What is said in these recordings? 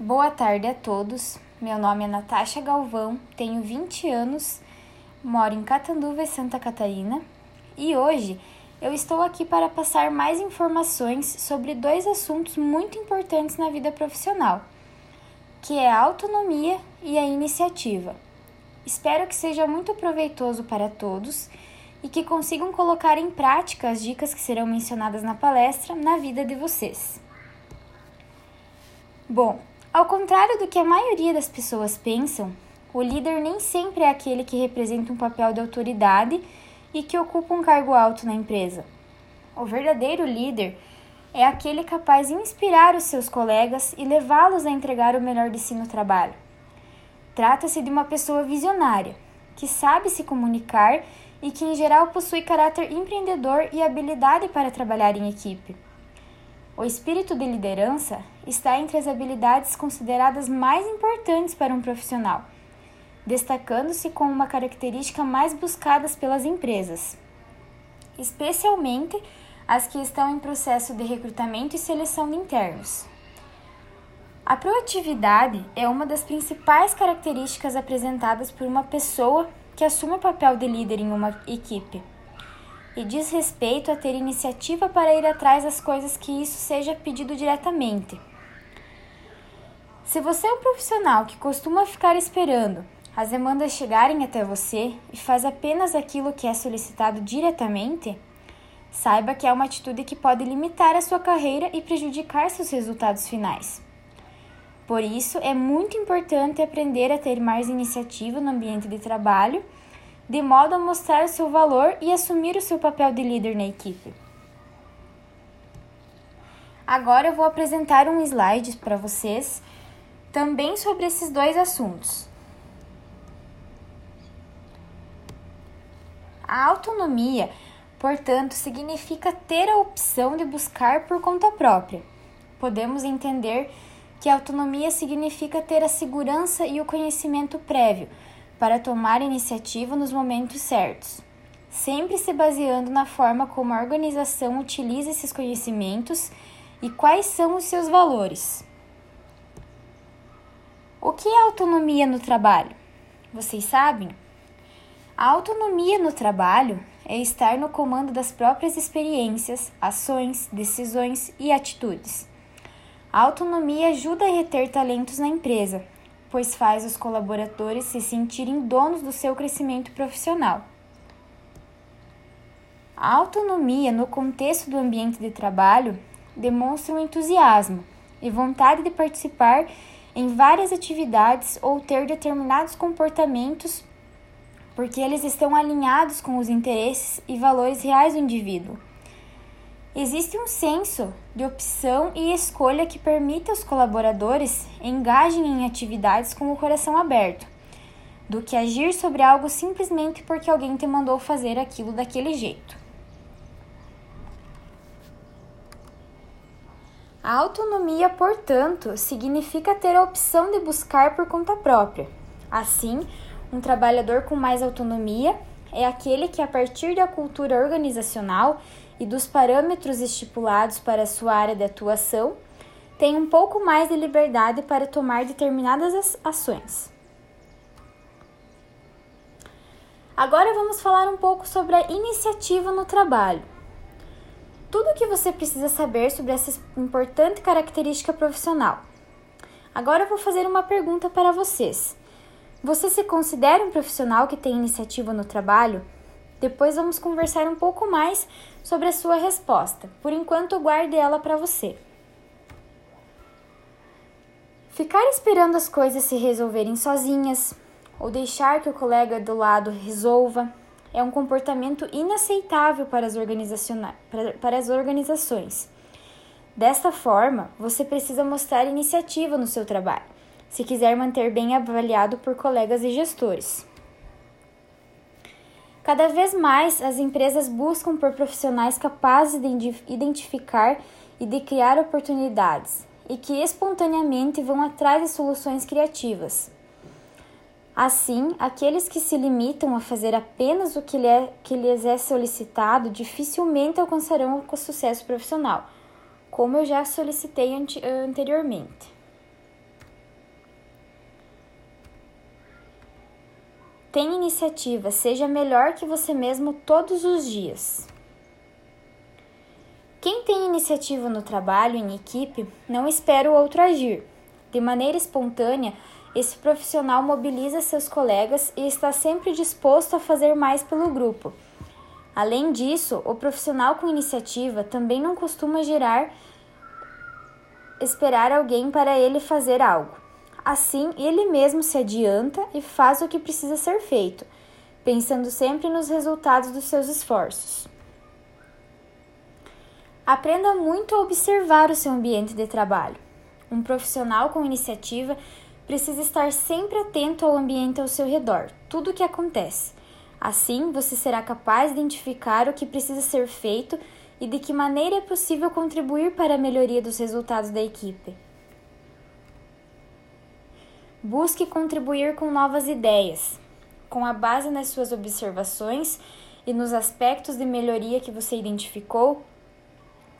Boa tarde a todos. Meu nome é Natasha Galvão, tenho 20 anos, moro em Catanduva, Santa Catarina, e hoje eu estou aqui para passar mais informações sobre dois assuntos muito importantes na vida profissional, que é a autonomia e a iniciativa. Espero que seja muito proveitoso para todos e que consigam colocar em prática as dicas que serão mencionadas na palestra na vida de vocês. Bom, ao contrário do que a maioria das pessoas pensam, o líder nem sempre é aquele que representa um papel de autoridade e que ocupa um cargo alto na empresa. O verdadeiro líder é aquele capaz de inspirar os seus colegas e levá-los a entregar o melhor de si no trabalho. Trata-se de uma pessoa visionária, que sabe se comunicar e que, em geral, possui caráter empreendedor e habilidade para trabalhar em equipe. O espírito de liderança está entre as habilidades consideradas mais importantes para um profissional, destacando-se como uma característica mais buscadas pelas empresas, especialmente as que estão em processo de recrutamento e seleção de internos. A proatividade é uma das principais características apresentadas por uma pessoa que assume o papel de líder em uma equipe e diz respeito a ter iniciativa para ir atrás das coisas que isso seja pedido diretamente. Se você é um profissional que costuma ficar esperando as demandas chegarem até você e faz apenas aquilo que é solicitado diretamente, saiba que é uma atitude que pode limitar a sua carreira e prejudicar seus resultados finais. Por isso, é muito importante aprender a ter mais iniciativa no ambiente de trabalho, de modo a mostrar o seu valor e assumir o seu papel de líder na equipe. Agora eu vou apresentar um slide para vocês também sobre esses dois assuntos. A autonomia, portanto, significa ter a opção de buscar por conta própria. Podemos entender que autonomia significa ter a segurança e o conhecimento prévio para tomar iniciativa nos momentos certos, sempre se baseando na forma como a organização utiliza esses conhecimentos e quais são os seus valores. O que é autonomia no trabalho? Vocês sabem? A autonomia no trabalho é estar no comando das próprias experiências, ações, decisões e atitudes a autonomia ajuda a reter talentos na empresa, pois faz os colaboradores se sentirem donos do seu crescimento profissional. A autonomia no contexto do ambiente de trabalho demonstra um entusiasmo e vontade de participar em várias atividades ou ter determinados comportamentos porque eles estão alinhados com os interesses e valores reais do indivíduo. Existe um senso de opção e escolha que permite aos colaboradores engajem em atividades com o coração aberto, do que agir sobre algo simplesmente porque alguém te mandou fazer aquilo daquele jeito. A autonomia, portanto, significa ter a opção de buscar por conta própria. Assim, um trabalhador com mais autonomia é aquele que, a partir da cultura organizacional e dos parâmetros estipulados para sua área de atuação, tem um pouco mais de liberdade para tomar determinadas ações. Agora vamos falar um pouco sobre a iniciativa no trabalho. Tudo o que você precisa saber sobre essa importante característica profissional. Agora eu vou fazer uma pergunta para vocês. Você se considera um profissional que tem iniciativa no trabalho? Depois vamos conversar um pouco mais sobre a sua resposta. Por enquanto, guarde ela para você. Ficar esperando as coisas se resolverem sozinhas ou deixar que o colega do lado resolva é um comportamento inaceitável para as, para as organizações. Desta forma, você precisa mostrar iniciativa no seu trabalho se quiser manter bem avaliado por colegas e gestores. Cada vez mais as empresas buscam por profissionais capazes de identificar e de criar oportunidades e que espontaneamente vão atrás de soluções criativas. Assim, aqueles que se limitam a fazer apenas o que, lhe é, que lhes é solicitado dificilmente alcançarão o sucesso profissional, como eu já solicitei ante, anteriormente. Tenha iniciativa, seja melhor que você mesmo todos os dias. Quem tem iniciativa no trabalho, em equipe, não espera o outro agir. De maneira espontânea, esse profissional mobiliza seus colegas e está sempre disposto a fazer mais pelo grupo. Além disso, o profissional com iniciativa também não costuma gerar esperar alguém para ele fazer algo. Assim, ele mesmo se adianta e faz o que precisa ser feito, pensando sempre nos resultados dos seus esforços. Aprenda muito a observar o seu ambiente de trabalho. Um profissional com iniciativa precisa estar sempre atento ao ambiente ao seu redor, tudo o que acontece. Assim, você será capaz de identificar o que precisa ser feito e de que maneira é possível contribuir para a melhoria dos resultados da equipe. Busque contribuir com novas ideias, com a base nas suas observações e nos aspectos de melhoria que você identificou.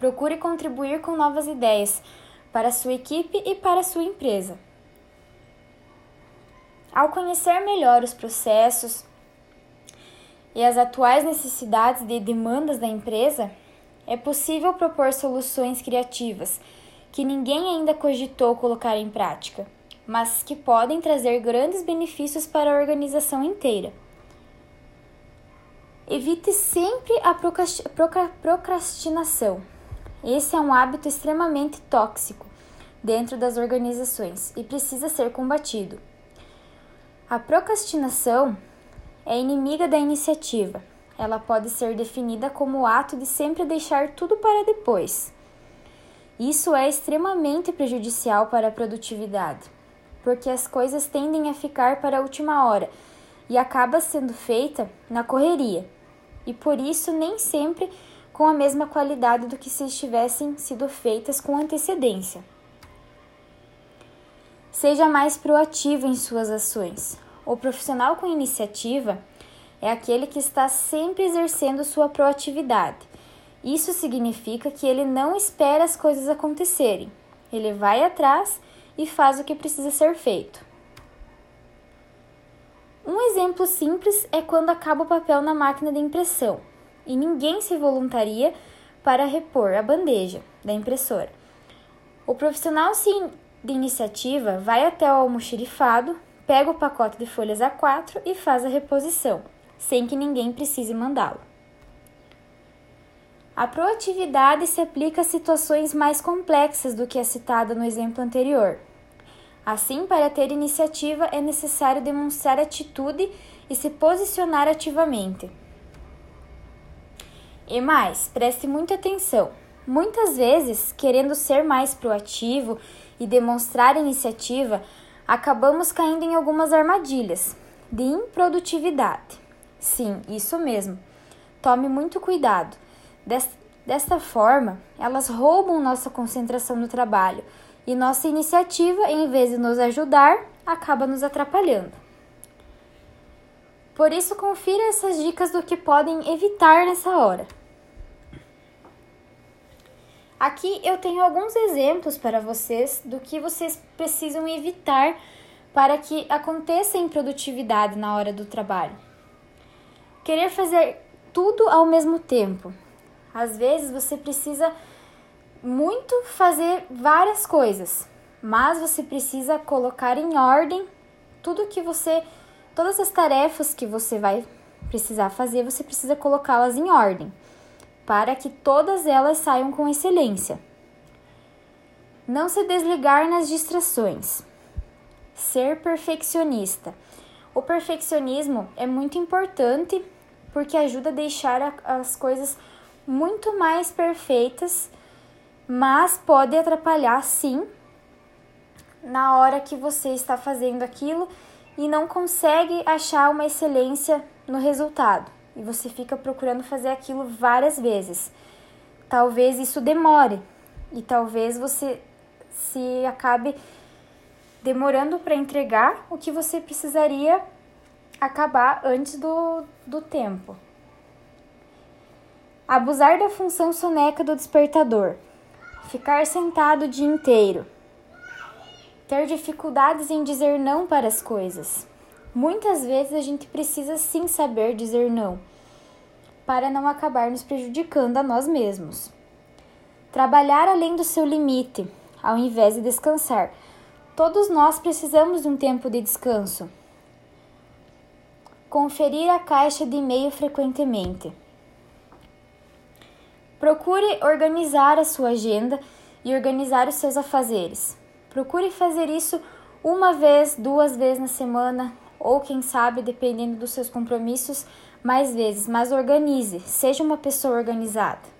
Procure contribuir com novas ideias para a sua equipe e para a sua empresa. Ao conhecer melhor os processos e as atuais necessidades e de demandas da empresa, é possível propor soluções criativas que ninguém ainda cogitou colocar em prática, mas que podem trazer grandes benefícios para a organização inteira. Evite sempre a procrastinação. Esse é um hábito extremamente tóxico dentro das organizações e precisa ser combatido. A procrastinação é inimiga da iniciativa. Ela pode ser definida como o ato de sempre deixar tudo para depois. Isso é extremamente prejudicial para a produtividade, porque as coisas tendem a ficar para a última hora e acaba sendo feita na correria, e por isso nem sempre com a mesma qualidade do que se estivessem sido feitas com antecedência. Seja mais proativo em suas ações. O profissional com iniciativa é aquele que está sempre exercendo sua proatividade. Isso significa que ele não espera as coisas acontecerem. Ele vai atrás e faz o que precisa ser feito. Um exemplo simples é quando acaba o papel na máquina de impressão e ninguém se voluntaria para repor a bandeja da impressora. O profissional de iniciativa vai até o almoxerifado, pega o pacote de folhas A4 e faz a reposição, sem que ninguém precise mandá-lo. A proatividade se aplica a situações mais complexas do que a citada no exemplo anterior. Assim, para ter iniciativa é necessário demonstrar atitude e se posicionar ativamente. E mais, preste muita atenção. Muitas vezes, querendo ser mais proativo e demonstrar iniciativa, acabamos caindo em algumas armadilhas de improdutividade. Sim, isso mesmo. Tome muito cuidado. Desta forma, elas roubam nossa concentração no trabalho e nossa iniciativa, em vez de nos ajudar, acaba nos atrapalhando. Por isso, confira essas dicas do que podem evitar nessa hora. Aqui eu tenho alguns exemplos para vocês do que vocês precisam evitar para que aconteça improdutividade na hora do trabalho. Querer fazer tudo ao mesmo tempo. Às vezes você precisa muito fazer várias coisas, mas você precisa colocar em ordem tudo que você, todas as tarefas que você vai precisar fazer, você precisa colocá-las em ordem para que todas elas saiam com excelência. Não se desligar nas distrações. Ser perfeccionista. O perfeccionismo é muito importante porque ajuda a deixar as coisas muito mais perfeitas, mas pode atrapalhar sim na hora que você está fazendo aquilo e não consegue achar uma excelência no resultado e você fica procurando fazer aquilo várias vezes. Talvez isso demore e talvez você se acabe demorando para entregar o que você precisaria acabar antes do, do tempo. Abusar da função soneca do despertador. Ficar sentado o dia inteiro. Ter dificuldades em dizer não para as coisas. Muitas vezes a gente precisa sim saber dizer não, para não acabar nos prejudicando a nós mesmos. Trabalhar além do seu limite, ao invés de descansar. Todos nós precisamos de um tempo de descanso. Conferir a caixa de e-mail frequentemente. Procure organizar a sua agenda e organizar os seus afazeres. Procure fazer isso uma vez, duas vezes na semana, ou quem sabe, dependendo dos seus compromissos, mais vezes, mas organize, seja uma pessoa organizada.